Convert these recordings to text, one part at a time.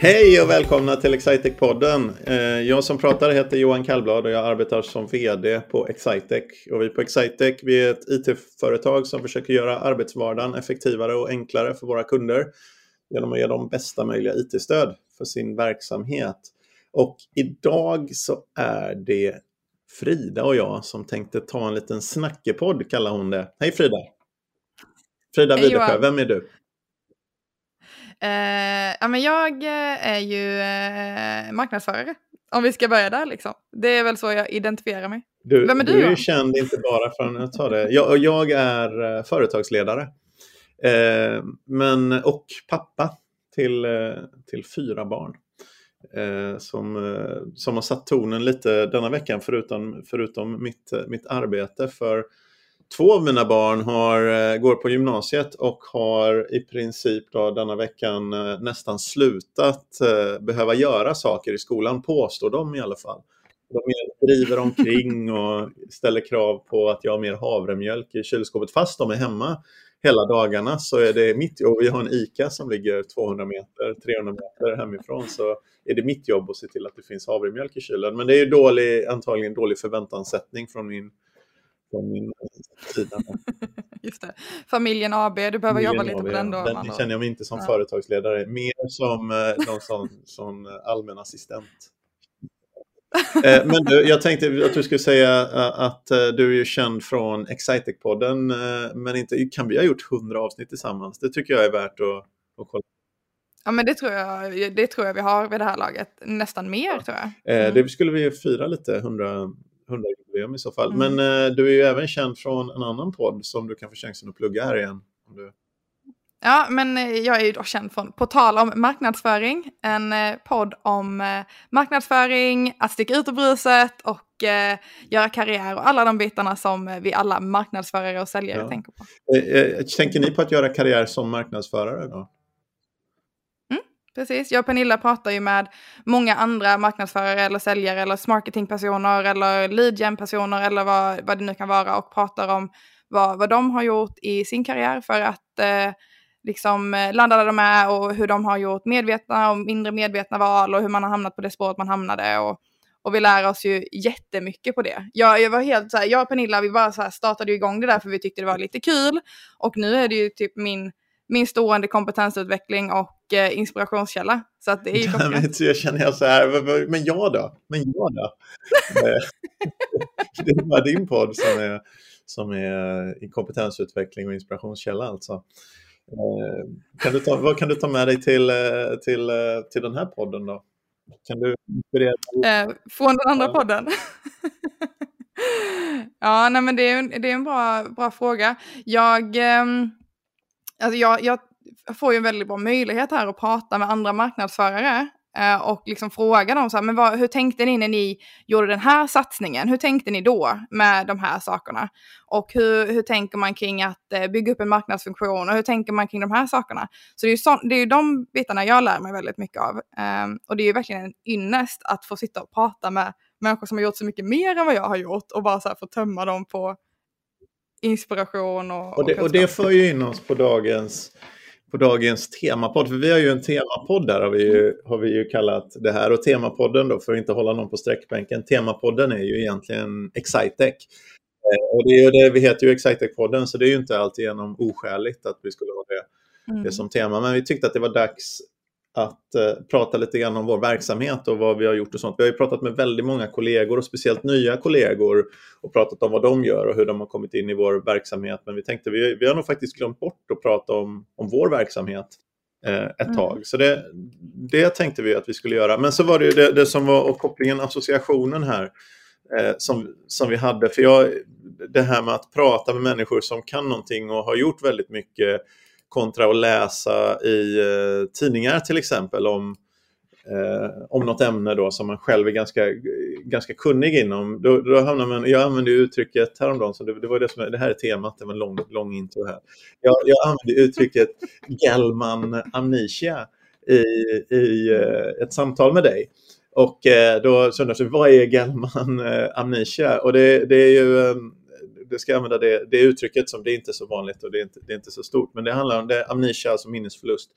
Hej och välkomna till Excitec-podden. Eh, jag som pratar heter Johan Kallblad och jag arbetar som VD på Excitec. Och vi på Excitec vi är ett IT-företag som försöker göra arbetsvardagen effektivare och enklare för våra kunder genom att ge dem bästa möjliga IT-stöd för sin verksamhet. Och idag så är det Frida och jag som tänkte ta en liten snackepodd, kallar hon det. Hej Frida! Frida Widersjö, vem är du? Eh, ja, men jag eh, är ju eh, marknadsförare. Om vi ska börja där liksom. Det är väl så jag identifierar mig. Du, Vem är du? Du är känd inte bara från att ta det. Jag, jag är eh, företagsledare. Eh, men, och pappa till, eh, till fyra barn. som, som har satt tonen lite denna veckan förutom, förutom mitt, mitt arbete. För två av mina barn har, eh, går på gymnasiet och har i princip då denna veckan eh, nästan slutat eh, behöva göra saker i skolan, påstår de i alla fall. De driver omkring och ställer krav på att jag har mer havremjölk i kylskåpet. Fast de är hemma hela dagarna så är det mitt jobb. Vi har en ICA som ligger 200 meter, 300 meter hemifrån. Så är det mitt jobb att se till att det finns havremjölk i kylen. Men det är dålig, antagligen dålig förväntanssättning från min från min sida. Just det. Familjen AB, du behöver Familjen jobba lite AB, på den då. Den känner jag mig inte som ja. företagsledare, mer som eh, någon sån, sån allmän assistent. Eh, men du, jag tänkte att du skulle säga eh, att du är ju känd från Excitec-podden, men inte, kan vi ha gjort hundra avsnitt tillsammans? Det tycker jag är värt att, att kolla. Ja, men det tror, jag, det tror jag vi har vid det här laget. Nästan mer ja. tror jag. Mm. Det skulle vi fira lite, 100, 100-jubileum i så fall. Mm. Men eh, du är ju även känd från en annan podd som du kan få chansen att plugga här igen. Om du... Ja, men eh, jag är ju då känd från På tal om marknadsföring, en eh, podd om eh, marknadsföring, att sticka ut ur bruset och eh, göra karriär och alla de bitarna som vi alla marknadsförare och säljare ja. tänker på. Tänker ni på att göra karriär som marknadsförare då? Precis, jag och Pernilla pratar ju med många andra marknadsförare eller säljare eller marketingpersoner eller leadgen-personer eller vad, vad det nu kan vara och pratar om vad, vad de har gjort i sin karriär för att eh, liksom eh, landa där de är och hur de har gjort medvetna och mindre medvetna val och hur man har hamnat på det spåret man hamnade. Och, och vi lär oss ju jättemycket på det. Jag, jag var helt så här, jag och Pernilla vi bara så här startade igång det där för vi tyckte det var lite kul. Och nu är det ju typ min min stående kompetensutveckling och eh, inspirationskälla. Så att det är ju ja, men, Jag känner jag så här, men jag då? Men jag då? Eh, det är bara din podd som är, som är i kompetensutveckling och inspirationskälla alltså. Eh, kan du ta, vad kan du ta med dig till, eh, till, till den här podden då? Kan du inspirera? Eh, från den andra podden? ja, nej men det är, det är en bra, bra fråga. Jag... Um, alltså jag, jag får ju en väldigt bra möjlighet här att prata med andra marknadsförare eh, och liksom fråga dem så här, men vad, hur tänkte ni när ni gjorde den här satsningen? Hur tänkte ni då med de här sakerna? Och hur, hur tänker man kring att eh, bygga upp en marknadsfunktion och hur tänker man kring de här sakerna? Så det är ju, så, det är ju de bitarna jag lär mig väldigt mycket av. Um, och det är ju verkligen en ynnest att få sitta och prata med människor som har gjort så mycket mer än vad jag har gjort och bara så här få tömma dem på inspiration och, och, det, och, det för ju in oss på dagens, på dagens temapodd. För vi har ju en temapodd där har vi ju, har vi ju kallat det här. Och temapodden då, för att inte hålla någon på sträckbänken, temapodden är ju egentligen Excitec. Eh, och det, är det, vi heter ju Excitec-podden så det är ju inte alltigenom oskäligt att vi skulle ha det, mm. det som tema. Men vi tyckte att det var dags att eh, prata lite grann om vår verksamhet och vad vi har gjort och sånt. Vi har ju pratat med väldigt många kollegor och speciellt nya kollegor och pratat om vad de gör och hur de har kommit in i vår verksamhet. Men vi tänkte vi, vi har nog faktiskt glömt bort att prata om, om vår verksamhet eh, ett mm. tag. Så det, det tänkte vi att vi skulle göra. Men så var det ju det, det som var och kopplingen, associationen här eh, som, som vi hade. För jag, det här med att prata med människor som kan någonting och har gjort väldigt mycket kontra att läsa i eh, tidningar till exempel om, eh, om något ämne då som man själv är ganska, ganska kunnig inom. Då, då hamnar man, jag använde uttrycket häromdagen, så det, det, var det, som, det här är temat, det var en lång, lång intro här. Jag, jag använde uttrycket Gellman amnesia i, i eh, ett samtal med dig. Och eh, då så undrar jag, vad är Gellman eh, amnesia? Och det, det är ju eh, det ska använda det, det uttrycket som det är inte är så vanligt och det är inte, det är inte så stort. Men det handlar om det, amnesia, alltså minnesförlust.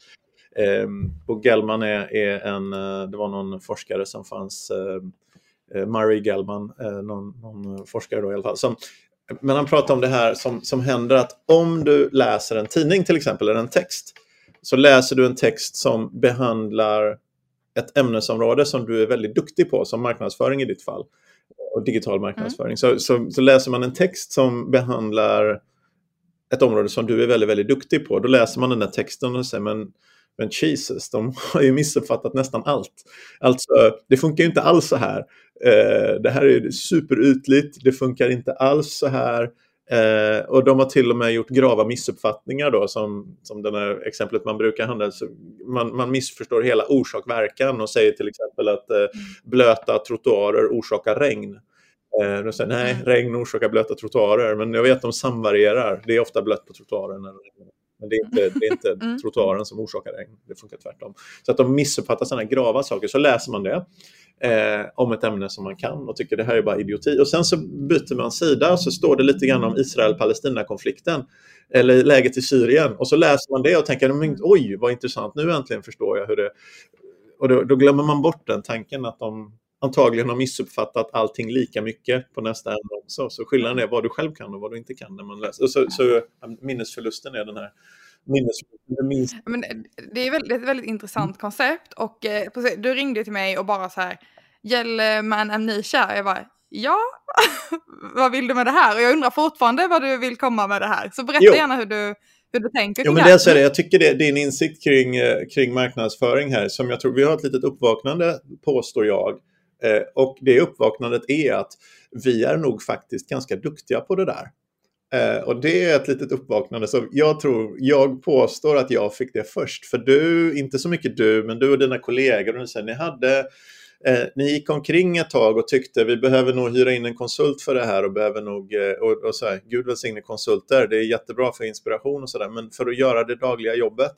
Eh, och Gellman är, är, en, eh, det var någon forskare som fanns, eh, eh Murray Gellman, eh, någon, någon, forskare då i alla fall, som, men han pratar om det här som, som händer att om du läser en tidning till exempel, eller en text, så läser du en text som behandlar ett ämnesområde som du är väldigt duktig på, som marknadsföring i ditt fall, och digital marknadsföring. Mm. Så, så, så, läser man en text som behandlar ett område som du är väldigt, väldigt duktig på, då läser man den där texten och säger men, men Jesus, de har ju missuppfattat nästan allt. Alltså, det funkar ju inte alls så här. Eh, det här är superytligt, det funkar inte alls så här. Eh, och de har till och med gjort grava missuppfattningar då, som, som det här exemplet man brukar handla. Man, man missförstår hela orsak-verkan och säger till exempel att eh, blöta trottoarer orsakar regn. Eh, de säger nej, mm. regn orsakar blöta trottoarer, men jag vet att de samvarierar. Det är ofta blött på trottoaren. Men det är inte, det är inte mm. trottoaren som orsakar regn, det funkar tvärtom. Så att de missuppfattar sådana grava saker, så läser man det eh, om ett ämne som man kan och tycker det här är bara idioti. Och sen så byter man sida så står det lite grann om Israel-Palestina-konflikten eller läget i Syrien och så läser man det och tänker oj vad intressant, nu äntligen förstår jag hur det... Och då, då glömmer man bort den tanken att de antagligen har missuppfattat allting lika mycket på nästa ämne också. Så skillnaden är vad du själv kan och vad du inte kan när man läser. så, så minnesförlusten är den här minnesförlusten. Men det är väldigt, ett väldigt intressant koncept och eh, du ringde till mig och bara så här gäller man amnesia? Jag bara ja, vad vill du med det här? Och jag undrar fortfarande vad du vill komma med det här. Så berätta jo. gärna hur du, hur du tänker. Jo, men dels är det, jag tycker det är din insikt kring, eh, kring marknadsföring här som jag tror vi har ett litet uppvaknande påstår jag Eh, och det uppvaknandet är att vi är nog faktiskt ganska duktiga på det där. Eh, och det är ett litet uppvaknande som jag tror, jag påstår att jag fick det först. För du, inte så mycket du, men du och dina kollegor, och ni, ni hade Eh, ni gick omkring ett tag och tyckte vi behöver nog hyra in en konsult för det här och behöver nog, eh, och, och så här, Gud välsigne konsulter, det är jättebra för inspiration och sådär, men för att göra det dagliga jobbet,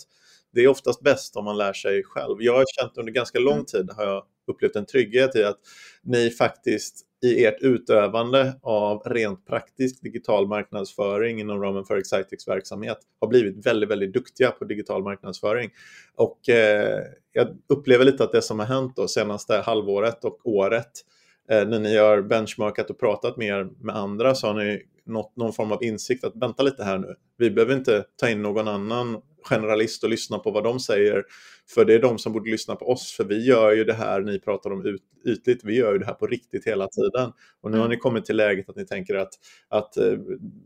det är oftast bäst om man lär sig själv. Jag har känt under ganska lång mm. tid, har jag upplevt en trygghet i att ni faktiskt i ert utövande av rent praktisk digital marknadsföring inom ramen för Excitex verksamhet har blivit väldigt, väldigt duktiga på digital marknadsföring. Och eh, jag upplever lite att det som har hänt då senaste halvåret och året eh, när ni har benchmarkat och pratat mer med andra så har ni nått någon form av insikt att vänta lite här nu. Vi behöver inte ta in någon annan generalist och lyssna på vad de säger. För det är de som borde lyssna på oss, för vi gör ju det här ni pratar om ut, ytligt, vi gör ju det här på riktigt hela tiden. Och nu har ni kommit till läget att ni tänker att, att eh,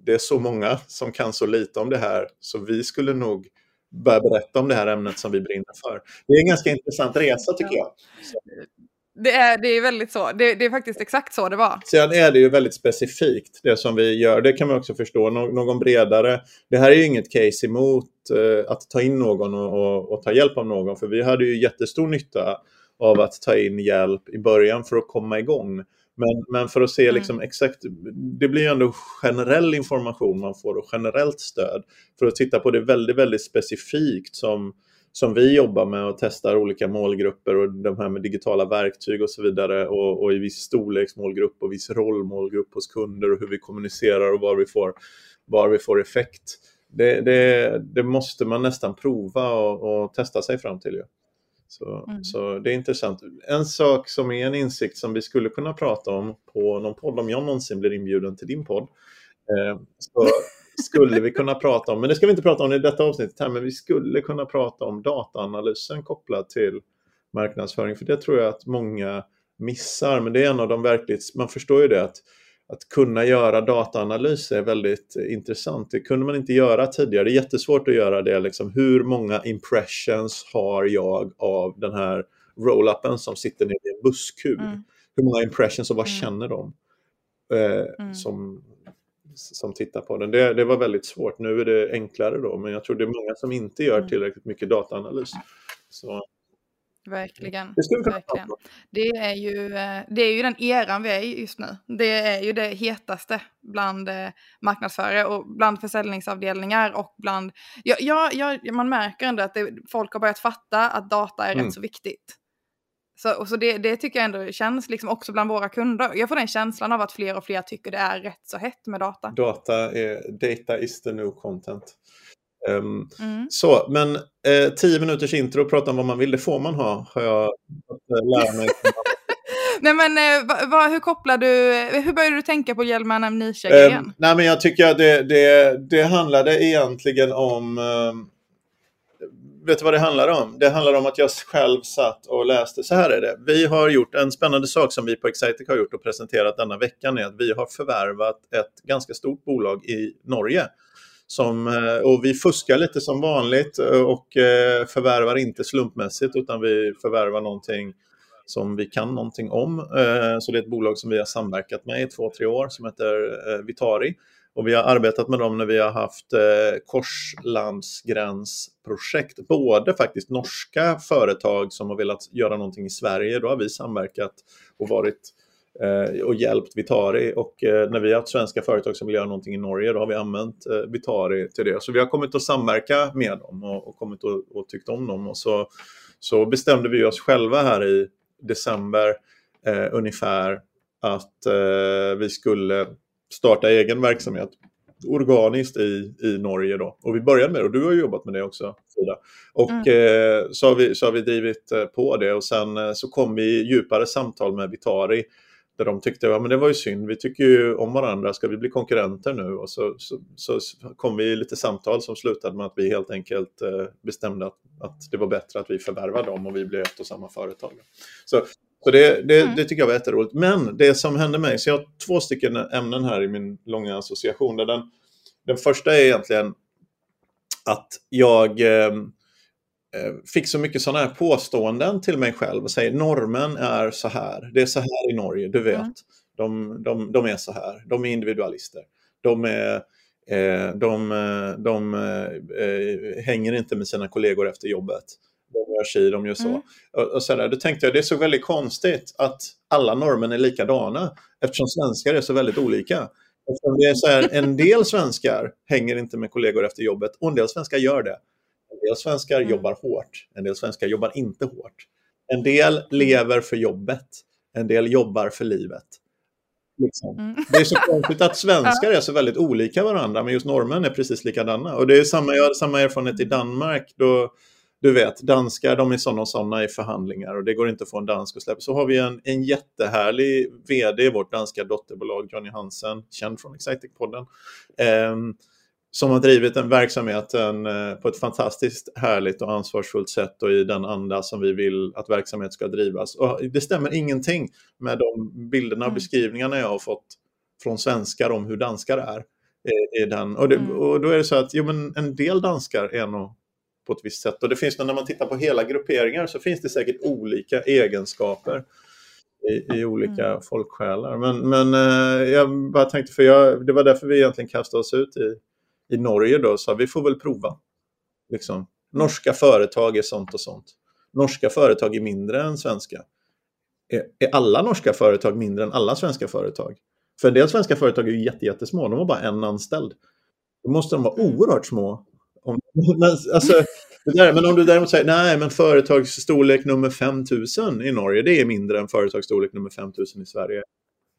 det är så många som kan så lite om det här, så vi skulle nog börja berätta om det här ämnet som vi brinner för. Det är en ganska intressant resa tycker jag. Så. Det är, det är väldigt så. Det, det, är faktiskt exakt så det var. Sen är det ju väldigt specifikt det som vi gör. Det kan man också förstå. Nå någon bredare. Det här är ju inget case emot eh, att ta in någon och, och, och, ta hjälp av någon. För vi hade ju jättestor nytta av att ta in hjälp i början för att komma igång. Men, men för att se mm. liksom exakt, det blir ju ändå generell information man får och generellt stöd. För att titta på det väldigt, väldigt specifikt som som vi jobbar med och testar olika målgrupper och de här med digitala verktyg och så vidare och, och i viss storleksmålgrupp och viss rollmålgrupp hos kunder och hur vi kommunicerar och var vi får, var vi får effekt. Det, det, det måste man nästan prova och, och, testa sig fram till. Ju. Så, mm. så det är intressant. En sak som är en insikt som vi skulle kunna prata om på någon podd, om jag någonsin blir inbjuden till din podd, eh, så, skulle vi kunna prata om, men det ska vi inte prata om i detta avsnittet här, men vi skulle kunna prata om dataanalysen kopplat till marknadsföring, för det tror jag att många missar, men det är en av de verkligt, man förstår ju det att att kunna göra dataanalys är väldigt intressant. Det kunde man inte göra tidigare. Det är jättesvårt att göra det. Liksom. Hur många impressions har jag av den här roll-upen som sitter nere i en busskub? Mm. Hur många impressions och vad mm. känner de? Eh, mm. som, som tittar på den. Det, det, var väldigt svårt. Nu är det enklare då, men jag tror det är många som inte gör mm. tillräckligt mycket dataanalys. Så. Verkligen. Det, Verkligen. det, är ju, eh, det är ju den eran vi är i just nu. Det är ju det hetaste bland eh, marknadsförare och bland försäljningsavdelningar och bland... Ja, ja, ja man märker ändå att det, folk har börjat fatta att data är mm. rätt så viktigt. Så, och så det, det tycker jag ändå känns liksom också bland våra kunder. Jag får den känslan av att fler och fler tycker det är rätt så hett med data. Data är, data is the new content. Um, mm. Så, men eh, tio minuters intro och prata om vad man vill, det får man ha, har jag fått lära mig. nej men eh, va, va, hur kopplar du, hur började du tänka på Hjelman Amnesia-grejen? Um, nej men jag tycker att det, det, det handlade egentligen om um, vet du vad det handlar om? Det handlar om att jag själv satt och läste. Så här är det. Vi har gjort en spännande sak som vi på Excitec har gjort och presenterat denna veckan är att vi har förvärvat ett ganska stort bolag i Norge. Som, eh, och vi fuskar lite som vanligt och eh, förvärvar inte slumpmässigt utan vi förvärvar någonting som vi kan någonting om. Eh, så det är ett bolag som vi har samverkat med i två, tre år som heter Vitari. Och vi har arbetat med dem när vi har haft eh, korslandsgränsprojekt. Både faktiskt norska företag som har velat göra någonting i Sverige, då har vi samverkat och varit eh, och hjälpt Vitari. Och eh, när vi har haft svenska företag som vill göra någonting i Norge, då har vi använt eh, Vitari till det. Så vi har kommit att samverka med dem och, och kommit och, och tyckt om dem. Och så, så bestämde vi oss själva här i december eh, ungefär att eh, vi skulle starta egen verksamhet organiskt i, i Norge. Då. Och vi började med det och du har jobbat med det också Frida. Och mm. eh, så, har vi, så har vi drivit eh, på det och sen eh, så kom vi i djupare samtal med Vitari där de tyckte att ja, det var ju synd, vi tycker ju om varandra, ska vi bli konkurrenter nu? Och så, så, så kom vi i lite samtal som slutade med att vi helt enkelt eh, bestämde att, att det var bättre att vi förvärvade dem och vi blev ett och samma företag. Så så det, det, mm. det, tycker jag var jätteroligt. Men det som hände mig, så jag har två stycken ämnen här i min långa association. Den, den första är egentligen att jag eh, eh, fick så mycket sådana här påståenden till mig själv och säger normen är så här, det är så här i Norge, du vet. Mm. De, de, de är så här, de är individualister. De är eh, de, eh, de eh, hänger inte med sina kollegor efter jobbet de gör si, de gör så. Mm. Och, och så där. Då tänkte jag, det är så väldigt konstigt att alla normer är likadana eftersom svenskar är så väldigt olika. Eftersom det är så här, en del svenskar hänger inte med kollegor efter jobbet och en del svenskar gör det. En del svenskar mm. jobbar hårt, en del svenskar jobbar inte hårt. En del lever för jobbet, en del jobbar för livet. Liksom. Mm. Det är så konstigt att svenskar är så väldigt olika varandra, men just normen är precis likadana. Och det är samma, jag har samma erfarenhet i Danmark. Då, du vet, danskar de är sådana och sådana i förhandlingar och det går inte att få en dansk att släppa. Så har vi en, en jättehärlig vd i vårt danska dotterbolag, Johnny Hansen, känd från Excitec-podden, eh, som har drivit den verksamheten eh, på ett fantastiskt härligt och ansvarsfullt sätt och i den anda som vi vill att verksamhet ska drivas. Och det stämmer ingenting med de bilderna och mm. beskrivningarna jag har fått från svenskar om hur danskar är. I, i den. Och, det, mm. och då är det så att jo, men en del danskar är nog på ett visst sätt. Och det finns när man tittar på hela grupperingar så finns det säkert olika egenskaper i, i olika mm. folksjälar. Men, men eh, jag bara tänkte, för jag, det var därför vi egentligen kastade oss ut i, i Norge då, så vi får väl prova. Liksom. Norska företag är sånt och sånt. Norska företag är mindre än svenska. Är, är alla norska företag mindre än alla svenska företag? För en del svenska företag är ju jättesmå, de har bara en anställd. Då måste de vara mm. oerhört små om, men, alltså, där, men om du däremot säger nej, men företagsstorlek nummer 5000 i Norge, det är mindre än företagsstorlek nummer 5000 i Sverige.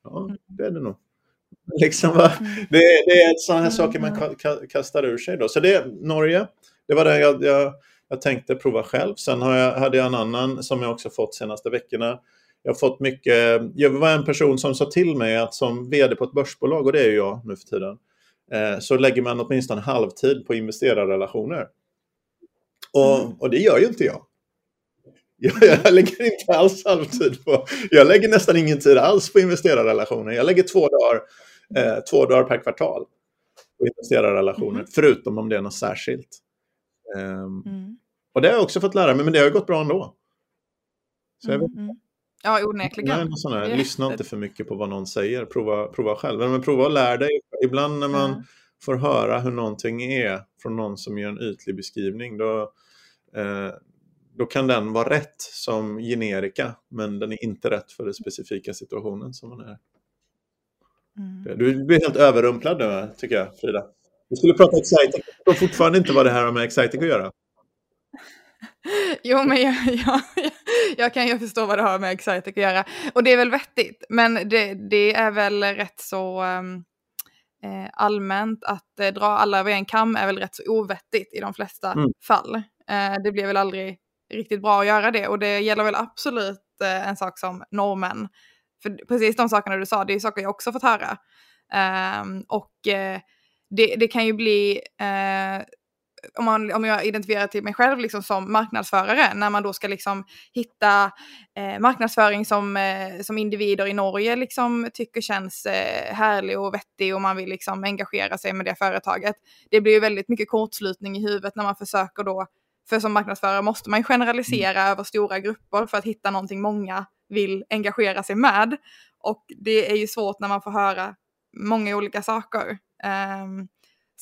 Ja, mm. det är det nog. Liksom, va? Mm. Det, det är sådana här saker man mm. kastar ur sig. Då. Så det är Norge, det var det jag, jag, jag tänkte prova själv. Sen har jag, hade jag en annan som jag också fått senaste veckorna. Jag har fått mycket, jag var en person som sa till mig att som vd på ett börsbolag, och det är ju jag nu för tiden, så lägger man åtminstone halvtid på investerarrelationer. Och, mm. och det gör ju inte jag. jag. Jag lägger inte alls halvtid på, jag lägger nästan ingen tid alls på investerarrelationer. Jag lägger två dagar, eh, två dagar per kvartal på investerarrelationer, mm. förutom om det är något särskilt. Um, mm. Och det har jag också fått lära mig, men det har ju gått bra ändå. Så jag vet, mm, mm. Ja, onekligen. Nej, här, lyssna inte för mycket på vad någon säger, prova, prova själv. Men, men prova och lär dig. Ibland när man mm. får höra hur någonting är från någon som gör en ytlig beskrivning, då, eh, då kan den vara rätt som generika, men den är inte rätt för den specifika situationen som man är. Mm. Du blir helt överrumplad nu, tycker jag, Frida. Vi skulle prata exciting. Jag förstår fortfarande inte vad det här har med exciting att göra. Jo, men jag, jag, jag, kan ju förstå vad det har med Excitec att göra. Och det är väl vettigt, men det, det är väl rätt så... Um, eh, allmänt att eh, dra alla över en kam är väl rätt så ovettigt i de flesta mm. fall. Eh, det blir väl aldrig riktigt bra att göra det och det gäller väl absolut eh, en sak som normen. För precis de sakerna du sa, det är saker jag också fått höra. Ehm, och eh, det, det, kan ju bli eh, om, man, om jag identifierar till mig själv liksom som marknadsförare, när man då ska liksom hitta eh, marknadsföring som, eh, som individer i Norge liksom tycker känns eh, härlig och vettig och man vill liksom engagera sig med det företaget. Det blir ju väldigt mycket kortslutning i huvudet när man försöker då, för som marknadsförare måste man generalisera mm. över stora grupper för att hitta någonting många vill engagera sig med. Och det är ju svårt när man får höra många olika saker. Um,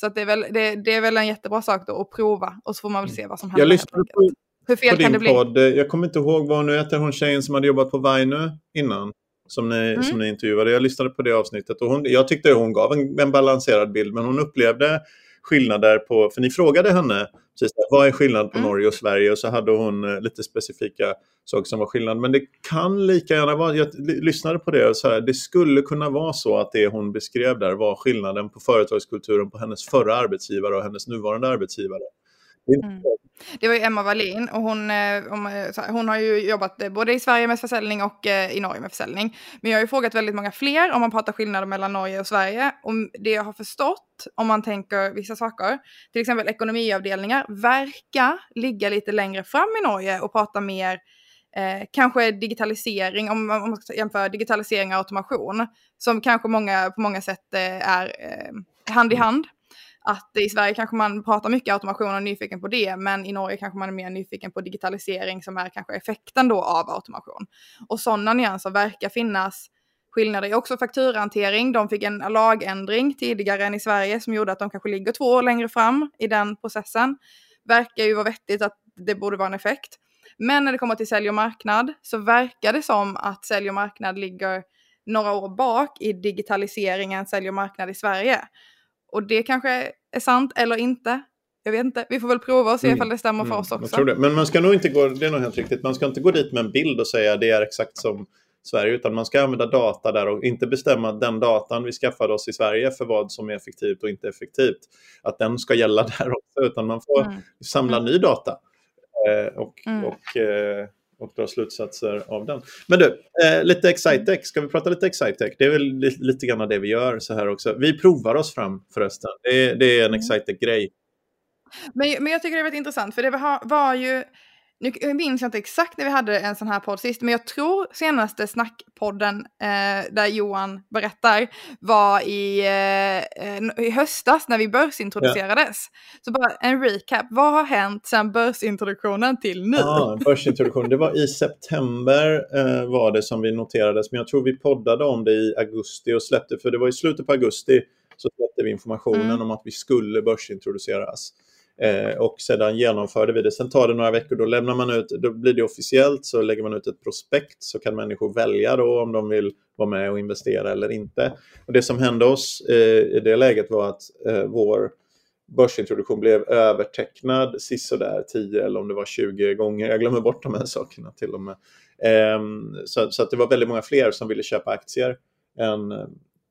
så det, är väl, det, det, är väl en jättebra sak då att prova och så får man väl se vad som händer. Jag lyssnade på, Hur fel på kan det bli? Podd. Jag kommer inte ihåg vad nu heter hon tjejen som hade jobbat på Vainu innan. Som ni, mm. som ni intervjuade. Jag lyssnade på det avsnittet och hon, jag tyckte hon gav en, en balanserad bild men hon upplevde skillnader på, för ni frågade henne precis vad är skillnad på mm. Norge och Sverige och så hade hon eh, lite specifika saker som var skillnad. Men det kan lika gärna vara, jag lyssnade på det och så här, det skulle kunna vara så att det hon beskrev där var skillnaden på företagskulturen på hennes förra arbetsgivare och hennes nuvarande arbetsgivare. Mm. Det var ju Emma Wallin och hon, eh, eh, hon har ju jobbat eh, både i Sverige med försäljning och i Norge med försäljning. Men jag har ju frågat väldigt många fler om man pratar skillnader mellan Norge och Sverige. Och det jag har förstått, om man tänker vissa saker, till exempel ekonomiavdelningar, verkar ligga lite längre fram i Norge och prata mer eh, kanske digitalisering, om, man ska jämföra digitalisering och automation, som kanske många, på många sätt eh, är eh, hand i hand att i Sverige kanske man pratar mycket automation och är nyfiken på det, men i Norge kanske man är mer nyfiken på digitalisering som är kanske effekten då av automation. Och sådana nyanser verkar finnas skillnader i också fakturahantering. De fick en lagändring tidigare än i Sverige som gjorde att de kanske ligger två år längre fram i den processen. Verkar ju vara vettigt att det borde vara en effekt. Men när det kommer till sälj och marknad så verkar det som att sälj och marknad ligger några år bak i digitaliseringen sälj och marknad i Sverige. Och det kanske är sant eller inte. Jag vet inte, vi får väl prova och se mm. ifall det stämmer för mm. oss också. Men man ska nog inte gå, det är nog helt riktigt, man ska inte gå dit med en bild och säga det är exakt som Sverige, utan man ska använda data där och inte bestämma den datan vi skaffade oss i Sverige för vad som är effektivt och inte effektivt, att den ska gälla där också, utan man får mm. samla mm. ny data. Eh, och, mm. och eh, och dra slutsatser av den. Men du, eh, lite Excitec. Ska vi prata lite Excitec? Det är väl lite, lite grann det vi gör så här också. Vi provar oss fram förresten. Det, det är en mm. Excitec-grej. Men, men jag tycker det är väldigt intressant för det var, var ju nu minns jag inte exakt när vi hade en sån här podd sist, men jag tror senaste snackpodden eh, där Johan berättar var i, eh, i höstas när vi börsintroducerades. Ja. Så bara en recap, vad har hänt sedan börsintroduktionen till nu? Ja, börsintroduktionen, det var i september eh, var det som vi noterades, men jag tror vi poddade om det i augusti och släppte, för det var i slutet på augusti så släppte vi informationen mm. om att vi skulle börsintroduceras. Eh, och sedan genomförde vi det. Sen tar det några veckor, då lämnar man ut, då blir det officiellt, så lägger man ut ett prospekt så kan människor välja då om de vill vara med och investera eller inte. Och det som hände oss eh, i det läget var att eh, vår börsintroduktion blev övertecknad sisådär 10 eller om det var 20 gånger. Jag glömmer bort de här sakerna till och med. Ehm, så, så att det var väldigt många fler som ville köpa aktier än,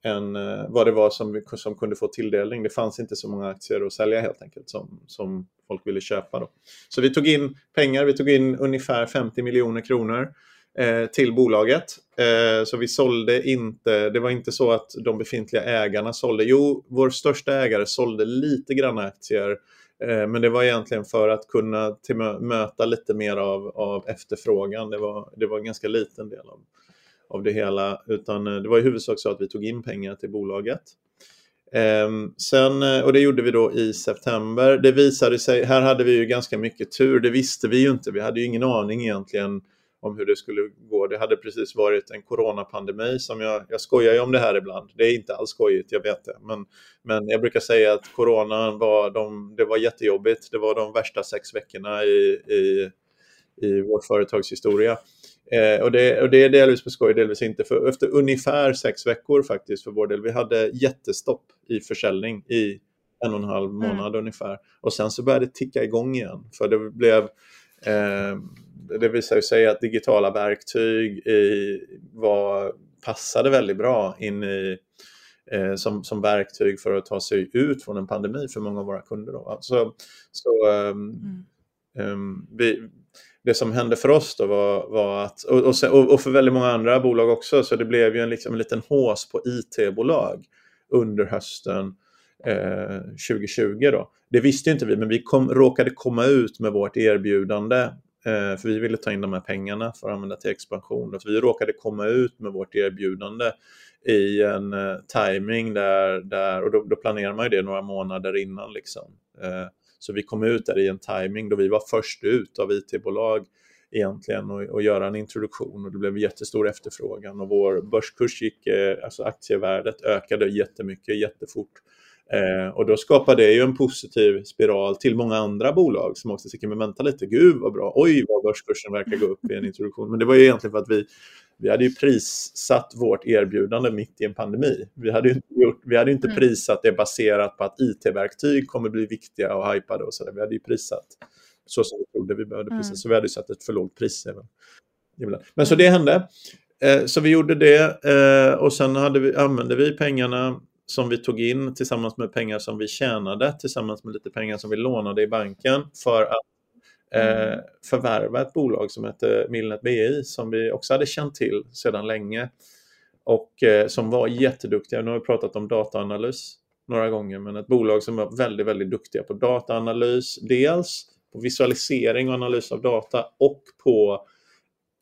än eh, vad det var som, som kunde få tilldelning. Det fanns inte så många aktier att sälja helt enkelt som, som folk ville köpa. Då. Så vi tog in pengar, vi tog in ungefär 50 miljoner kronor eh, till bolaget. Eh, så vi sålde inte, det var inte så att de befintliga ägarna sålde. Jo, vår största ägare sålde lite grann aktier eh, men det var egentligen för att kunna möta lite mer av, av efterfrågan. Det var, det var en ganska liten del av, av det hela, utan eh, det var i huvudsak så att vi tog in pengar till bolaget. Ehm, sen, eh, och det gjorde vi då i september. Det visade sig, här hade vi ju ganska mycket tur, det visste vi ju inte. Vi hade ju ingen aning egentligen om hur det skulle gå. Det hade precis varit en coronapandemi som jag, jag skojar ju om det här ibland. Det är inte alls skojigt, jag vet det. Men, men jag brukar säga att coronan var, de, det var jättejobbigt. Det var de värsta sex veckorna i, i, i vårt företags historia. Eh, och, det, och det är delvis på skoj, delvis inte. För efter ungefär sex veckor faktiskt för vår del, vi hade jättestopp i försäljning i en och en halv mm. månad mm. ungefär. Och sen så började det ticka igång igen. För det blev eh, det visade sig att digitala verktyg i, var, passade väldigt bra in i eh, som, som verktyg för att ta sig ut från en pandemi för många av våra kunder. Då. Så, så um, mm um, vi, det som hände för oss då var, var att, och, och, och, för väldigt många andra bolag också, så det blev ju en, liksom, en liten hås på IT-bolag under hösten eh, 2020. Då. Det visste inte vi, men vi kom, råkade komma ut med vårt erbjudande eh, för vi ville ta in de här pengarna för att använda till expansion. Så vi råkade komma ut med vårt erbjudande i en eh, timing där, där och då, då planerar man ju det några månader innan. Liksom. Eh, så vi kom ut där i en timing då vi var först ut av IT-bolag egentligen och, och göra en introduktion och det blev jättestor efterfrågan och vår börskurs gick, eh, alltså aktievärdet ökade jättemycket, jättefort. Eh, och då skapade det ju en positiv spiral till många andra bolag som också tycker, men vänta lite, gud vad bra, oj vad börskursen verkar gå upp i en introduktion. Men det var ju egentligen för att vi, vi hade ju prissatt vårt erbjudande mitt i en pandemi. Vi hade inte, gjort, vi hade inte mm. prissatt det baserat på att IT-verktyg kommer bli viktiga och hypade och sådär. Vi hade ju prissatt så som vi trodde vi behövde prisa, mm. så vi hade satt ett för lågt pris. Även. Men så det hände. Eh, så vi gjorde det eh, och sen hade vi, använde vi pengarna som vi tog in tillsammans med pengar som vi tjänade tillsammans med lite pengar som vi lånade i banken för att Mm. eh, förvärva ett bolag som hette Milnet BI som vi också hade känt till sedan länge. Och eh, som var jätteduktiga. Nu har vi pratat om dataanalys några gånger, men ett bolag som var väldigt, väldigt duktiga på dataanalys, dels på visualisering och analys av data och på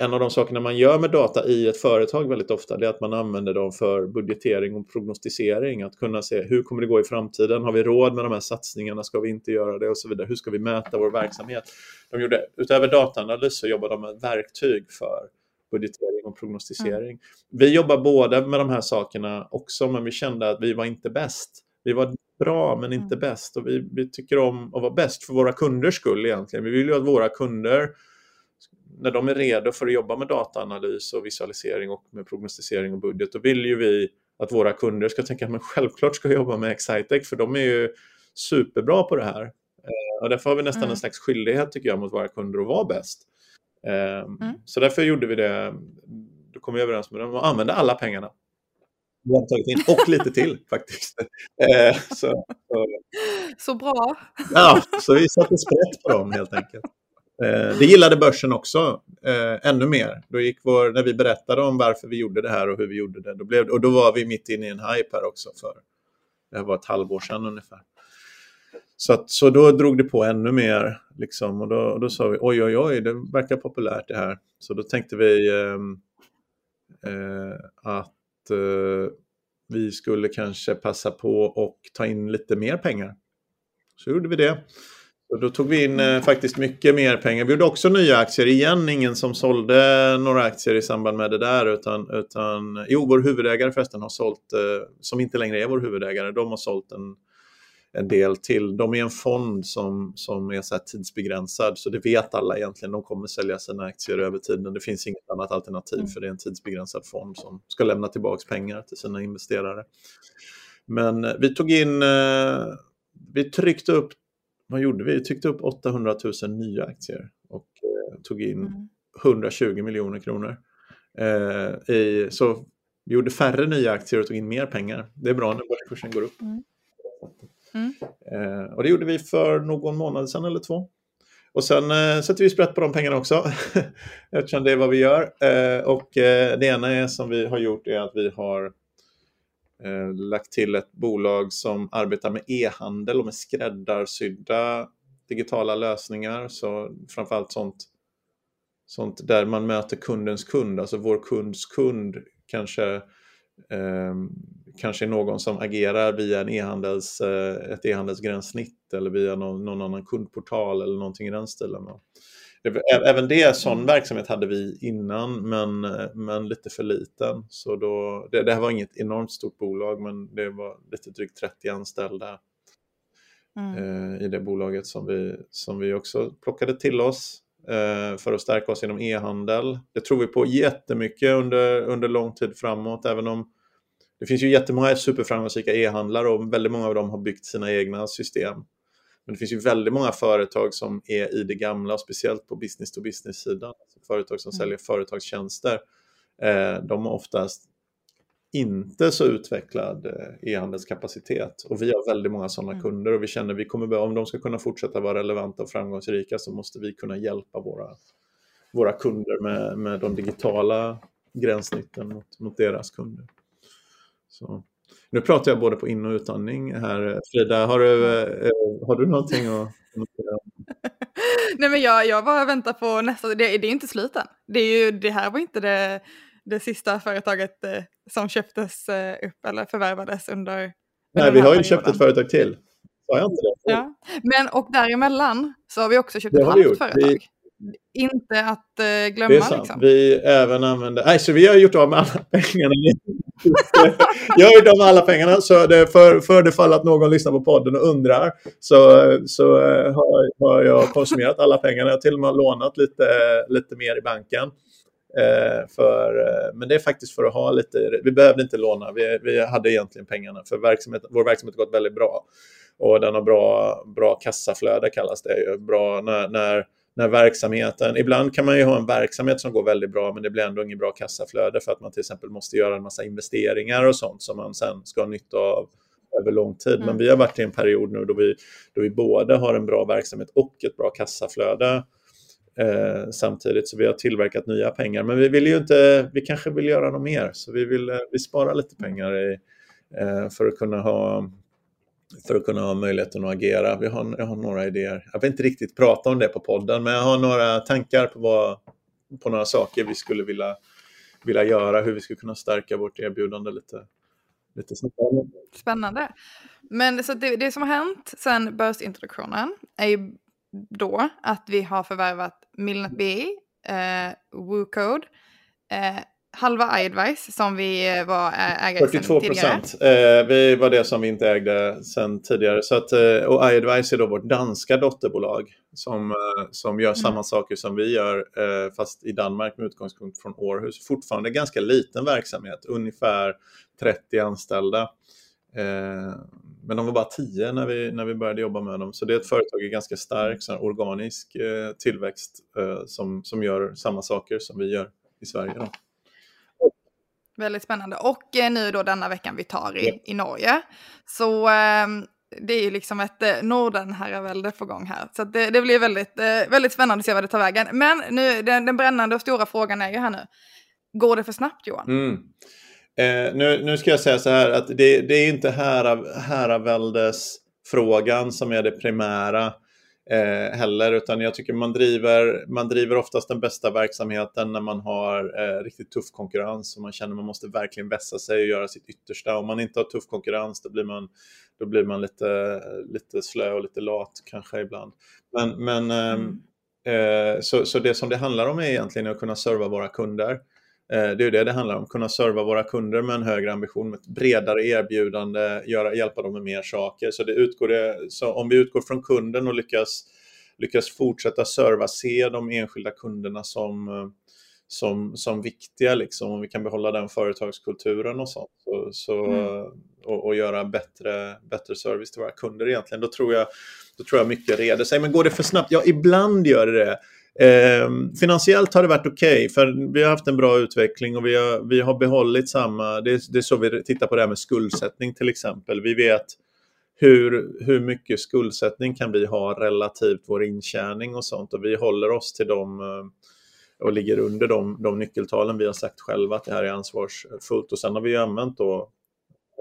en av de sakerna man gör med data i ett företag väldigt ofta är att man använder dem för budgetering och prognostisering. Att kunna se hur kommer det gå i framtiden? Har vi råd med de här satsningarna? Ska vi inte göra det? Och så vidare. Hur ska vi mäta vår verksamhet? De gjorde, utöver dataanalys så jobbar de med verktyg för budgetering och prognostisering. Mm. Vi jobbar båda med de här sakerna också, men vi kände att vi var inte bäst. Vi var bra, men inte mm. bäst. Och vi, vi tycker om att vara bäst för våra kunders skull egentligen. Vi vill ju att våra kunder när de är redo för att jobba med dataanalys och visualisering och med prognostisering och budget, då vill ju vi att våra kunder ska tänka att man självklart ska jobba med Excitec, för de är ju superbra på det här. Eh, och därför har vi nästan mm. en slags skyldighet tycker jag mot våra kunder att vara bäst. Eh, mm. Så därför gjorde vi det, då kom vi överens med dem att använda alla pengarna. Vi har tagit in, och lite till faktiskt. Eh, så, så, så bra! Ja, så vi satte sprätt på dem helt enkelt. Eh, det gillade börsen också, eh, ännu mer. Då gick vår, när vi berättade om varför vi gjorde det här och hur vi gjorde det, då blev, och då var vi mitt inne i en hype här också. för Det här var ett halvår sedan ungefär. Så, att, så då drog det på ännu mer. Liksom, och, då, och då sa vi oj, oj, oj, det verkar populärt det här. Så då tänkte vi eh, eh, att eh, vi skulle kanske passa på och ta in lite mer pengar. Så gjorde vi det. Och då tog vi in eh, faktiskt mycket mer pengar. Vi gjorde också nya aktier. Igen ingen som sålde några aktier i samband med det där. Utan, utan, jo, vår huvudägare förresten har sålt, eh, som inte längre är vår huvudägare, de har sålt en, en del till. De är en fond som, som är så tidsbegränsad, så det vet alla egentligen. De kommer sälja sina aktier över tiden. Det finns inget annat alternativ, mm. för det är en tidsbegränsad fond som ska lämna tillbaka pengar till sina investerare. Men eh, vi tog in, vi tryckte upp vad gjorde vi? Vi tryckte upp 800 000 nya aktier och eh, tog in mm. 120 miljoner kronor. Eh, i, så vi gjorde färre nya aktier och tog in mer pengar. Det är bra när börskursen går upp. Mm. Mm. Eh, och det gjorde vi för någon månad sedan eller två. Och sen eh, sätter vi sprätt på de pengarna också, eftersom det är vad vi gör. Eh, och eh, det ena är som vi har gjort är att vi har eh, lagt till ett bolag som arbetar med e-handel och med skräddarsydda digitala lösningar. Så framförallt sånt, sånt där man möter kundens kund, alltså vår kunds kund kanske eh, kanske är någon som agerar via en e-handels, eh, ett e-handelsgränssnitt eller via någon, någon, annan kundportal eller någonting i den stilen. Även det, sån verksamhet hade vi innan, men, men lite för liten. Så då, det, det här var inget enormt stort bolag, men det var lite drygt 30 anställda mm. eh, i det bolaget som vi, som vi också plockade till oss eh, för att stärka oss inom e-handel. Det tror vi på jättemycket under, under lång tid framåt, även om det finns ju jättemånga superframgångsrika e-handlare och väldigt många av dem har byggt sina egna system. Men det finns ju väldigt många företag som är i det gamla, speciellt på business-to-business-sidan. Alltså företag som mm. säljer företagstjänster. Eh, de har oftast inte så utvecklad eh, e-handelskapacitet. Och vi har väldigt många sådana mm. kunder och vi känner att vi kommer, om de ska kunna fortsätta vara relevanta och framgångsrika så måste vi kunna hjälpa våra, våra kunder med, med de digitala gränssnitten mot, mot deras kunder. Så. Nu pratar jag både på in och utandning här. Frida, har du, eh, har du någonting att? Nej men jag, jag bara väntar på nästa, det, det är inte slut än. Det, är ju, det här var inte det, det sista företaget eh, som köptes eh, upp eller förvärvades under... Nej, vi har ju köpt ett företag till. Sa jag inte det? Ja, men och däremellan så har vi också köpt ett halvt företag. Vi, inte att uh, glömma. Det är sant. Liksom. Vi även använder... Nej, så vi har gjort av med alla pengarna. jag har gjort av med alla pengarna. Så det för, för det fall att någon lyssnar på podden och undrar så, så uh, har, har, jag konsumerat alla pengarna. Jag har till och med lånat lite, lite mer i banken. Uh, för, men det är faktiskt för att ha lite... Vi behövde inte låna. Vi, vi hade egentligen pengarna. För verksamhet, vår verksamhet har gått väldigt bra. Och den har bra, bra kassaflöde kallas det ju. Bra när, när när verksamheten, ibland kan man ju ha en verksamhet som går väldigt bra men det blir ändå inget bra kassaflöde för att man till exempel måste göra en massa investeringar och sånt som man sen ska ha nytta av över lång tid. Mm. Men vi har varit i en period nu då vi, då vi både har en bra verksamhet och ett bra kassaflöde eh, samtidigt. Så vi har tillverkat nya pengar. Men vi vill ju inte, vi kanske vill göra något mer. Så vi vill eh, vi sparar lite pengar i, eh, för att kunna ha för att kunna ha möjligheten att agera. Vi har, jag har några idéer. Jag vill inte riktigt prata om det på podden, men jag har några tankar på, vad, på några saker vi skulle vilja, vilja göra, hur vi skulle kunna stärka vårt erbjudande lite, lite. Spännande. Men så det, det som har hänt sedan börsintroduktionen är ju då att vi har förvärvat Milnet BI, eh, WooCode, eh, halva iAdvice som vi eh, var ägare 42 procent. Eh, vi var det som vi inte ägde sedan tidigare. Så att, eh, och iAdvice är då vårt danska dotterbolag som, eh, som gör mm. samma saker som vi gör eh, fast i Danmark med utgångspunkt från Århus. Fortfarande ganska liten verksamhet, ungefär 30 anställda. Eh, men de var bara 10 när vi, när vi började jobba med dem. Så det är ett företag i ganska stark så organisk tillväxt som, som gör samma saker som vi gör i Sverige. Då. Väldigt spännande. Och eh, nu då denna veckan vi tar i, i Norge. Så eh, det är ju liksom ett eh, Nordenherravälde på gång här. Så det, det, blir väldigt, eh, väldigt spännande att se vad det tar vägen. Men nu, den, den brännande och stora frågan är ju här nu. Går det för snabbt Johan? Mm. Eh, nu, nu ska jag säga så här att det, det är inte herraväldesfrågan som är det primära eh, heller, utan jag tycker man driver, man driver oftast den bästa verksamheten när man har eh, riktigt tuff konkurrens och man känner man måste verkligen vässa sig och göra sitt yttersta. Om man inte har tuff konkurrens då blir man, då blir man lite, lite slö och lite lat kanske ibland. Men, men ehm, mm. eh, så, så det som det handlar om är egentligen att kunna serva våra kunder. Eh, det är det det handlar om, kunna serva våra kunder med en högre ambition, med ett bredare erbjudande, göra, hjälpa dem med mer saker. Så, det utgår så om vi utgår från kunden och lyckas, lyckas fortsätta serva, se de enskilda kunderna som, som, som viktiga, liksom, om vi kan behålla den företagskulturen och sånt, så, så mm. och, och, göra bättre, bättre service till våra kunder egentligen, då tror jag, då tror jag mycket reder sig. Men går det för snabbt? Ja, ibland gör det det. Eh, finansiellt har det varit okej, okay, för vi har haft en bra utveckling och vi har, vi har behållit samma... Det, det är så vi tittar på det här med skuldsättning till exempel. Vi vet hur, hur mycket skuldsättning kan vi ha relativt vår intjäning och sånt och vi håller oss till dem eh, och ligger under de, de nyckeltalen vi har sagt själva att det här är ansvarsfullt. Och sen har vi använt då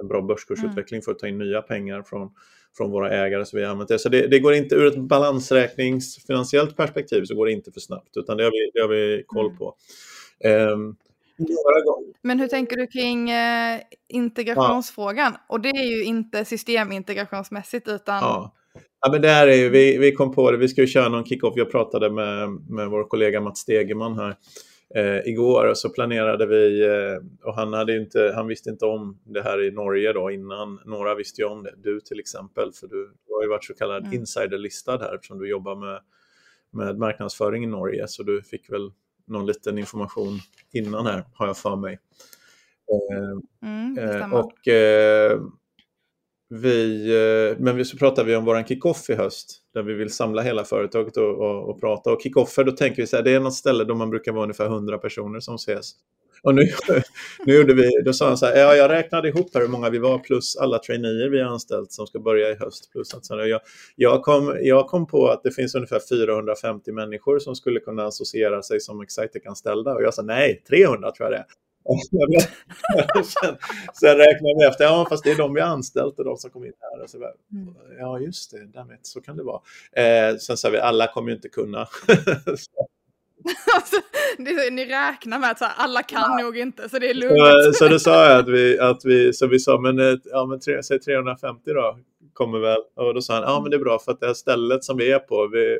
en bra börskursutveckling mm. för att ta in nya pengar från från våra ägare så vi har använt det. Så det, det, går inte ur ett balansräkningsfinansiellt perspektiv så går det inte för snabbt utan det har vi, det har vi koll mm. på. Um, men hur tänker du kring eh, integrationsfrågan? Ja. Och det är ju inte systemintegrationsmässigt utan... Ja. Ja, men där är ju, vi, vi kom på det, vi ska ju köra någon kick-off. Jag pratade med, med vår kollega Mats Stegeman här eh, igår så planerade vi, eh, och han, hade inte, han visste inte om det här i Norge då innan. Några visste ju om det, du till exempel, för du, du har ju varit så kallad mm. insiderlistad här eftersom du jobbar med, med marknadsföring i Norge, så du fick väl någon liten information innan här, har jag för mig. Eh, mm, eh, och eh, vi, eh, men så pratar vi om vår kickoff i höst där vi vill samla hela företaget och, och, och prata. Och kickoffer, då tänker vi så här, det är något ställe då man brukar vara ungefär 100 personer som ses. Och nu, nu gjorde vi, då sa han så här, ja, jag räknade ihop hur många vi var plus alla traineer vi har anställt som ska börja i höst. Plus att, så jag, jag, kom, jag kom på att det finns ungefär 450 människor som skulle kunna associera sig som Excitec-anställda och jag sa nej, 300 tror jag det är. sen, sen räknade vi efter, ja fast det är de vi anställt och de som kom in här. Och så bara, mm. Ja just det, dammit, så kan det vara. Eh, sen sa vi, alla kommer ju inte kunna. det, ni räknar med att så här, alla kan ja. nog inte, så det är lugnt. så, så då sa jag att vi, att vi, så vi sa, men, eh, ja, men tre, säg 350 då, kommer väl. Och då sa han, ja men det är bra för att det här stället som vi är på, vi,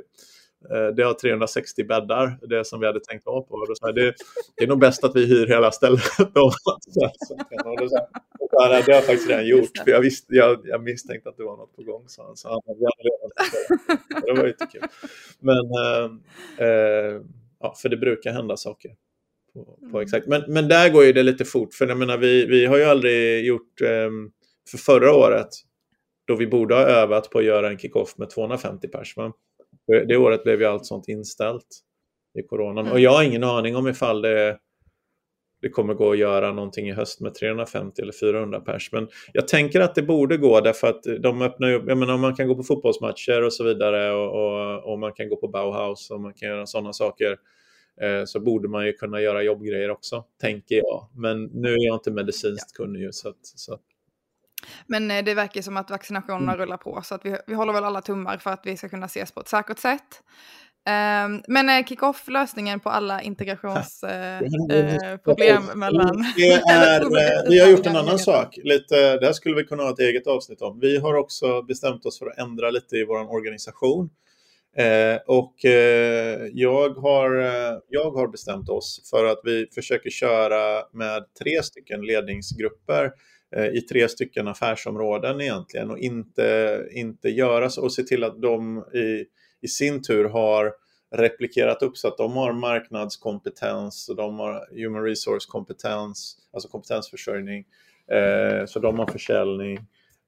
det har 360 bäddar, det som vi hade tänkt ha på. då sa det, det är nog bäst att vi hyr hela stället. det har jag faktiskt redan gjort, för jag, visste, jag, jag misstänkte att det var något på gång. Så han, så han, det var lite kul. Men, eh, eh, ja, för det brukar hända saker. På, på mm. exakt. Men, men där går ju det lite fort, för jag menar, vi, vi har ju aldrig gjort, eh, för förra året, då vi borde ha övat på att göra en kick-off med 250 pers. Men det året blev ju allt sånt inställt i coronan. Mm. Och jag har ingen aning om ifall det, det kommer gå att göra någonting i höst med 350 eller 400 pers. Men jag tänker att det borde gå därför att de öppnar ju, jag menar man kan gå på fotbollsmatcher och så vidare och, och, och man kan gå på Bauhaus och man kan göra sådana saker eh, så borde man ju kunna göra jobbgrejer också, tänker jag. Men nu är jag inte medicinskt kunnig så, att, så men eh, det verkar som att vaccinationerna mm. rullar på så att vi, vi håller väl alla tummar för att vi ska kunna ses på ett säkert sätt. Um, men uh, kick-off lösningen på alla integrationsproblem uh, uh, mellan... Är, vi har gjort en annan sak, lite, det här skulle vi kunna ha ett eget avsnitt om. Vi har också bestämt oss för att ändra lite i vår organisation. och jag, har, jag har bestämt oss för att vi försöker köra med tre stycken ledningsgrupper Eh, Eh, i tre stycken affärsområden egentligen och inte, inte göra så och se till att de i, i sin tur har replikerat upp så att de har marknadskompetens och de har human resource kompetens, alltså kompetensförsörjning, eh, så de har försäljning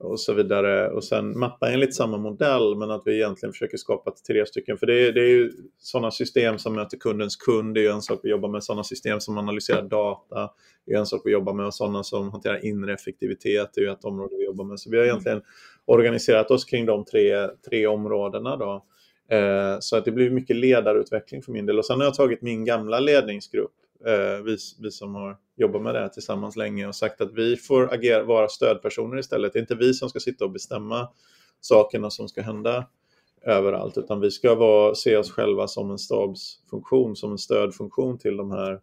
och så vidare. Och sen mappa enligt samma modell men att vi egentligen försöker skapa tre stycken. För det är, det är ju sådana system som möter kundens kund, det är en sak vi jobbar med, sådana system som analyserar data, det är en sak vi jobbar med och sådana som hanterar inre effektivitet, det är ett område vi jobbar med. Så vi har egentligen organiserat oss kring de tre, tre områdena då. Eh, så att det blir mycket ledarutveckling för min del. Och sen har jag tagit min gamla ledningsgrupp eh, vi, vi som har jobbat med det här tillsammans länge och sagt att vi får agera, vara stödpersoner istället. Det är inte vi som ska sitta och bestämma sakerna som ska hända överallt, utan vi ska vara, se oss själva som en stabsfunktion, som en stödfunktion till de här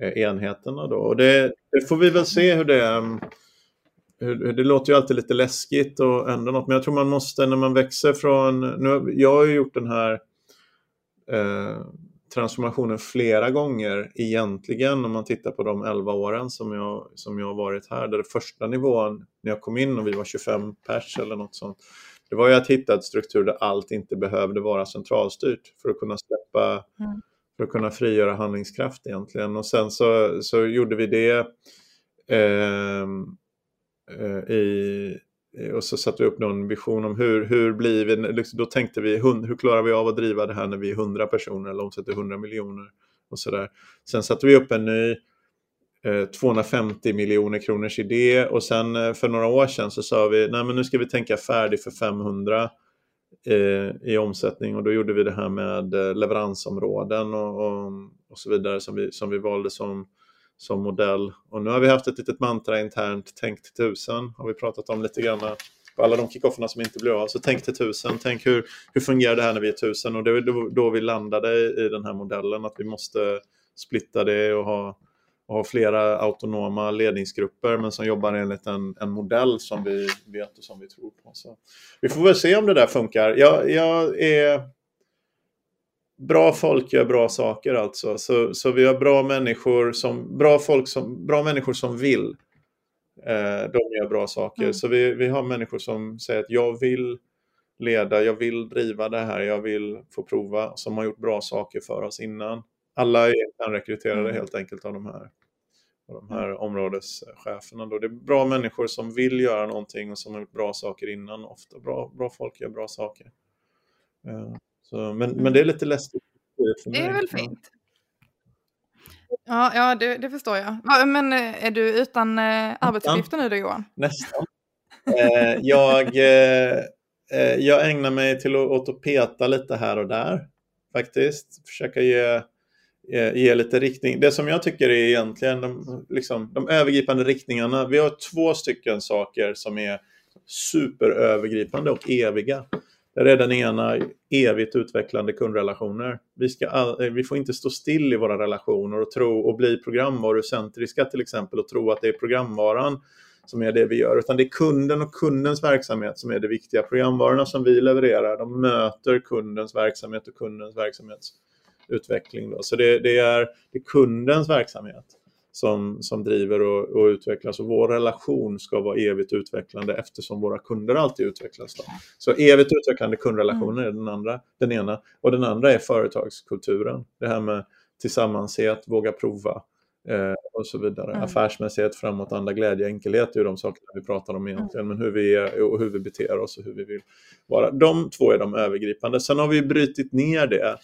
eh, enheterna. Då. Och det, det, får vi väl se hur det mm, är. hur, det låter ju alltid lite läskigt och ändå något, men jag tror man måste när man växer från... Nu, jag har ju gjort den här eh, transformationen flera gånger egentligen om man tittar på de 11 åren som jag, som jag har varit här. Där det första nivån när jag kom in och vi var 25 pers eller något sånt. Det var ju att hitta ett struktur där allt inte behövde vara centralstyrt för att kunna släppa, mm. för att kunna frigöra handlingskraft egentligen. Och sen så, så gjorde vi det eh, eh, i, Eh, och så satte vi upp någon vision om hur, hur blir vi, liksom, då tänkte vi hur klarar vi av att driva det här när vi är 100 personer eller omsätter 100 miljoner och sådär. Sen satte vi upp en ny eh, 250 miljoner kronors idé och sen eh, för några år sedan så sa vi nej men nu ska vi tänka färdigt för 500 eh, i omsättning och då gjorde vi det här med eh, leveransområden och, och, och så vidare som vi, som vi valde som som modell. Och nu har vi haft ett litet mantra internt, tänk till tusen, har vi pratat om lite grann på alla de kickofferna som inte blir av. Så tänk till tusen, tänk hur, hur fungerar det här när vi är tusen? Och det var då vi landade i den här modellen, att vi måste splitta det och ha, och ha flera autonoma ledningsgrupper men som jobbar enligt en, en modell som vi vet och som vi tror på. Så vi får väl se om det där funkar. Jag, jag är bra folk gör bra saker alltså. Så, så vi har bra människor som, bra folk som, bra människor som vill. Eh, de gör bra saker. Mm. Så vi, vi har människor som säger att jag vill leda, jag vill driva det här, jag vill få prova, som har gjort bra saker för oss innan. Alla är rekryterade mm. helt enkelt av de här, av de här områdescheferna. Då. Det är bra människor som vill göra någonting och som har gjort bra saker innan. Ofta bra, bra folk gör bra saker. Eh, så, men, men det är lite läskigt. Det är väl fint. Ja, ja det, det förstår jag. Men är du utan arbetsuppgifter nu då Johan? Nästan. Eh, jag, eh, jag ägnar mig till att, åt att peta lite här och där faktiskt. Försöka ge, ge lite riktning. Det som jag tycker är egentligen de, liksom, de övergripande riktningarna. Vi har två stycken saker som är superövergripande och eviga. Det är den ena evigt utvecklande kundrelationer. Vi, ska all, eh, vi får inte stå still i våra relationer och, tro, och bli programvarucentriska till exempel och tro att det är programvaran som är det vi gör, utan det är kunden och kundens verksamhet som är det viktiga. Programvarorna som vi levererar, de möter kundens verksamhet och kundens verksamhetsutveckling. Då. Så det, det, är, det är kundens verksamhet som, som driver och, och, utvecklas och vår relation ska vara evigt utvecklande eftersom våra kunder alltid utvecklas. Då. Så evigt utvecklande kundrelationer är den, andra, den ena och den andra är företagskulturen. Det här med tillsammanshet, våga prova, Eh, och så vidare. Mm. Affärsmässighet, framåtanda, glädje, enkelhet är de sakerna vi pratar om egentligen. Mm. Men hur vi är och hur vi beter oss och hur vi vill vara. De två är de övergripande. Sen har vi brutit ner det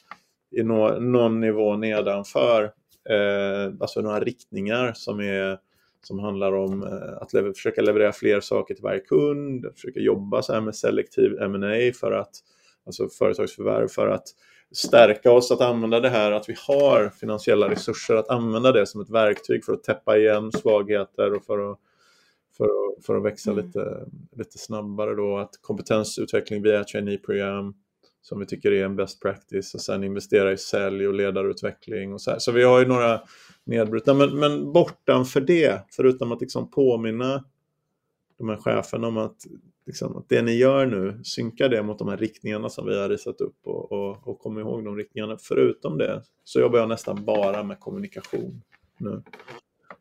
i någon nivå nedanför. Eh, alltså några riktningar som, är, som handlar om eh, att le försöka leverera fler saker till varje kund, försöka jobba så här med selektiv M&A för att, alltså företagsförvärv för att stärka oss att använda det här att vi har finansiella resurser, att använda det som ett verktyg för att täppa igen svagheter och för att, för att, för att växa mm. lite, lite snabbare. Då. Att kompetensutveckling via trainee-program som vi tycker är en best practice och sen investera i sälj och ledarutveckling. Och så, här. så vi har ju några nedbrutna, men, men bortanför det, förutom att liksom påminna de här cheferna om att liksom, att det ni gör nu, synka det mot de här riktningarna som vi har risat upp och, och, och kom ihåg de riktningarna. Förutom det så jobbar jag nästan bara med kommunikation nu.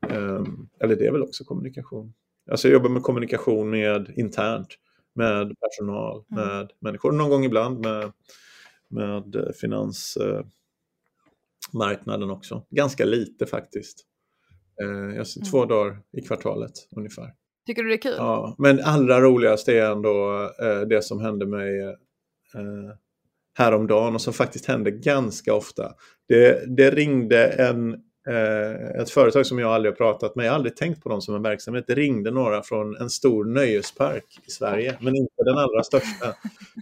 Um, eller det är väl också kommunikation. Alltså jag jobbar med kommunikation med internt, med personal, mm. med människor, någon gång ibland med, med finansmarknaden uh, också. Ganska lite faktiskt. Uh, jag ser mm. två dagar i kvartalet ungefär. Tycker du det är kul? Ja, men allra roligast är ändå eh, det som hände mig eh, häromdagen och som faktiskt händer ganska ofta. Det, det ringde en, eh, ett företag som jag aldrig har pratat med, jag har aldrig tänkt på dem som en verksamhet. Det ringde några från en stor nöjespark i Sverige, men inte den allra största.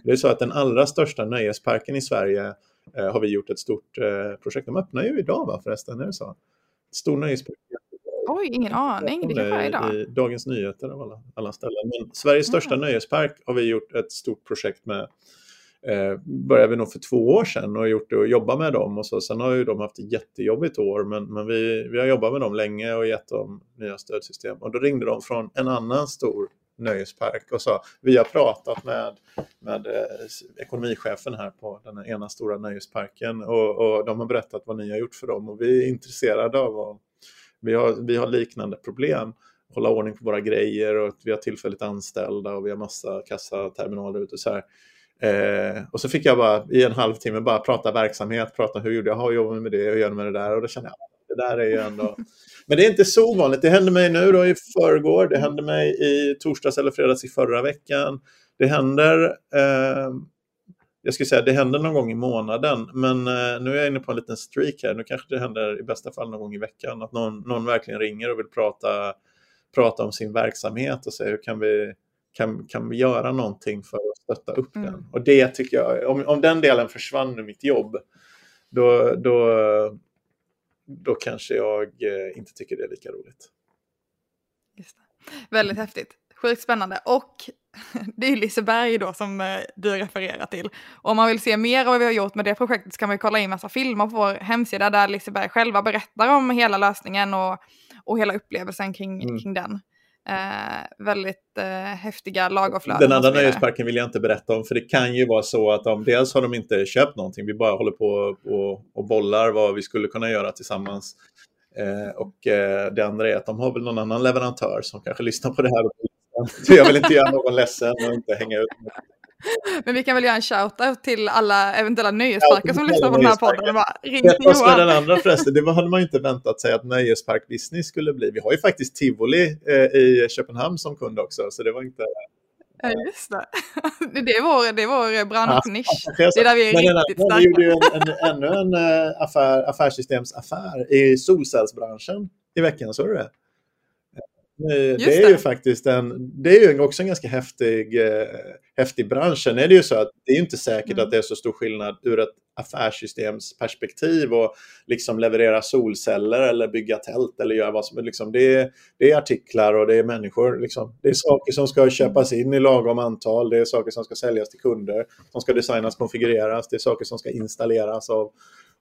Det är så att den allra största nöjesparken i Sverige eh, har vi gjort ett stort eh, projekt. De öppnar ju idag va förresten, är det så? Stor nöjespark Oj, ingen aning. Det är idag. I Dagens Nyheter av alla, alla ställen. Men Sveriges största mm. nöjespark har vi gjort ett stort projekt med. Eh, började vi nog för två år sedan och gjort det och jobbat med dem. Och så. Sen har ju de haft ett jättejobbigt år men, men vi, vi har jobbat med dem länge och gett dem nya stödsystem. Och då ringde de från en annan stor nöjespark och sa vi har pratat med, med eh, ekonomichefen här på den ena stora nöjesparken och, och de har berättat vad ni har gjort för dem och vi är intresserade av att vi har, vi har liknande problem. Hålla ordning på våra grejer och vi har tillfälligt anställda och vi har massa kassaterminaler ute. Så här. Eh, och så fick jag bara i en halvtimme bara prata verksamhet, prata hur gjorde jag, har jobbat med det, hur gör med det där och då kände jag det där är ju ändå... Men det är inte så ovanligt. Det hände mig nu då i förrgår, det hände mig i torsdags eller fredags i förra veckan. Det händer eh, jag skulle säga att det händer någon gång i månaden, men eh, nu är jag inne på en liten streak här. Nu kanske det händer i bästa fall någon gång i veckan, att någon, någon verkligen ringer och vill prata, prata om sin verksamhet och säga hur kan vi, kan, kan vi göra någonting för att stötta upp mm. den? Och det tycker jag, om, om den delen försvann ur mitt jobb, då, då, då kanske jag eh, inte tycker det är lika roligt. Just det. Väldigt häftigt. Sjukt spännande. Och det är Liseberg då som eh, du refererar till. Och om man vill se mer av vad vi har gjort med det projektet så kan man kolla in massa filmer på vår hemsida där Liseberg själva berättar om hela lösningen och, och hela upplevelsen kring, mm. kring den. Eh, väldigt eh, häftiga lagerflöden. Den andra nöjesparken vill jag inte berätta om för det kan ju vara så att de, dels har de inte köpt någonting, vi bara håller på och, och bollar vad vi skulle kunna göra tillsammans. Eh, och eh, det andra är att de har väl någon annan leverantör som kanske lyssnar på det här och jag vill inte göra någon ledsen och inte hänga ut men vi kan väl göra en shout-out till alla eventuella nöjesparker ja, som lyssnar på den här podden. Bara, ring till den andra förresten? Det hade man inte väntat sig att nöjespark business skulle bli. Vi har ju faktiskt Tivoli eh, i Köpenhamn som kund också, så det var inte... Ja, just det. Det är vår, det är vår branschnisch. Det är där vi är Men riktigt andra, Vi gjorde starka. ju en, en, ännu en eh, affär, affärssystemsaffär i solcellsbranschen i veckan, såg du det? Det är ju det. faktiskt en, det är ju också en ganska häftig, eh, häftig bransch. Sen är det ju så att det är inte säkert Mm. att det är så stor skillnad ur ett affärssystemsperspektiv och liksom leverera solceller eller bygga tält eller göra vad som liksom det är. Det är artiklar och det är människor. Liksom. Det är saker som ska köpas in i lagom antal. Det är saker som ska säljas till kunder. Som ska designas, konfigureras. Det är saker som ska installeras av,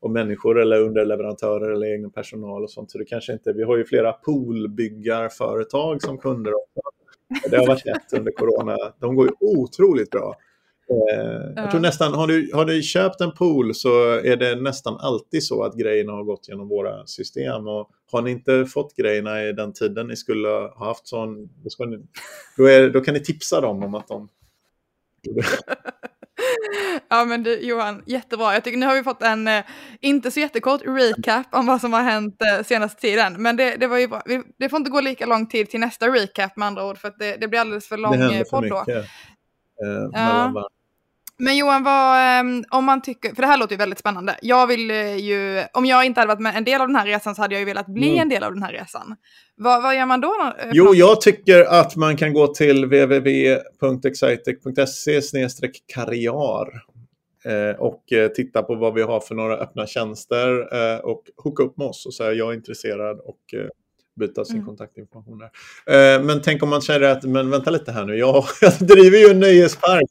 av människor eller underleverantörer eller egen personal och sånt. Så det kanske inte, vi har ju flera poolbyggarföretag som kunder också. Det har varit lätt under corona. De går ju otroligt bra. Eh, Ja. Jag tror nästan, har du, har du köpt en pool så är det nästan alltid så att grejerna har gått genom våra system. Och har ni inte fått grejerna i den tiden ni skulle ha haft sån, då, ni, då, är, då kan ni tipsa dem om att de... Ja men du Johan, jättebra. Jag tycker nu har vi fått en, eh, inte så jättekort recap om vad som har hänt eh, senaste tiden. Men det, det var ju bra. Vi, det får inte gå lika lång tid till nästa recap med andra ord för att det, det blir alldeles för lång det eh, podd då. mycket. Eh, varv. Men Johan, vad, ehm, om man tycker, för det här låter ju väldigt spännande. Jag vill eh, ju, om jag inte hade varit med en del av den här resan så hade jag ju velat bli Mm. en del av den här resan. Vad, vad gör man då? eh, Jo, jag tycker att man kan gå till www.excitec.se karriär eh, och titta på vad vi har för några öppna tjänster och hooka upp med oss och säga jag är intresserad och byta sin Mm. kontaktinformation där. Men tänk om man känner att, men vänta lite här nu, jag, jag driver ju en nöjespark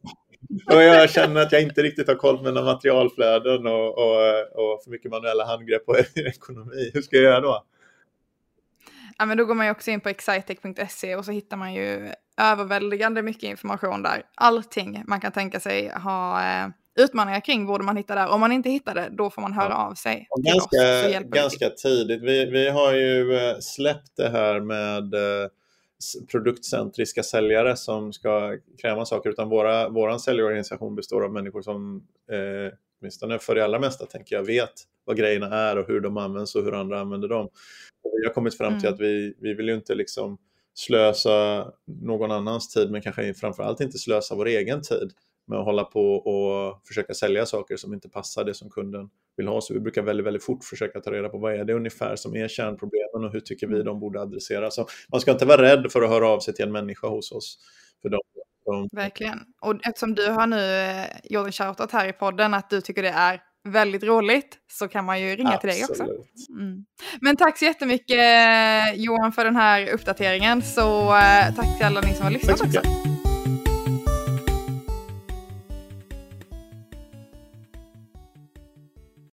och jag känner att jag inte riktigt har koll på mina materialflöden och, och, och för mycket manuella handgrepp på ekonomi. Hur ska jag göra då? Ja, men då går man ju också in på excitec.se och så hittar man ju överväldigande mycket information där. Allting man kan tänka sig ha eh, utmaningar kring borde man hitta där. Om man inte hittar det, då får man höra Ja. av sig till oss. Ganska, ganska tidigt. Vi, vi har ju eh, släppt det här med eh, produktcentriska säljare som ska kräva saker, utan våra, våran säljorganisation består av människor som, eh, åtminstone för det allra mesta, tänker jag, vet vad grejerna är och hur de används och hur andra använder dem. Och vi har kommit fram till Mm. att vi, vi vill ju inte liksom slösa någon annans tid, men kanske framförallt inte slösa vår egen tid med att hålla på och försöka sälja saker som inte passar det som kunden vill ha. Så vi brukar väldigt, väldigt fort försöka ta reda på vad är det ungefär som är kärnproblemen och hur tycker vi de borde adressera. Så man ska inte vara rädd för att höra av sig till en människa hos oss. För de, de, Verkligen. Och eftersom du har nu eh, gjort en shoutout här i podden att du tycker det är väldigt roligt så kan man ju ringa till dig också. Absolut. Mm. Men tack så jättemycket eh, Johan för den här uppdateringen. Så eh, tack till alla ni som har lyssnat också.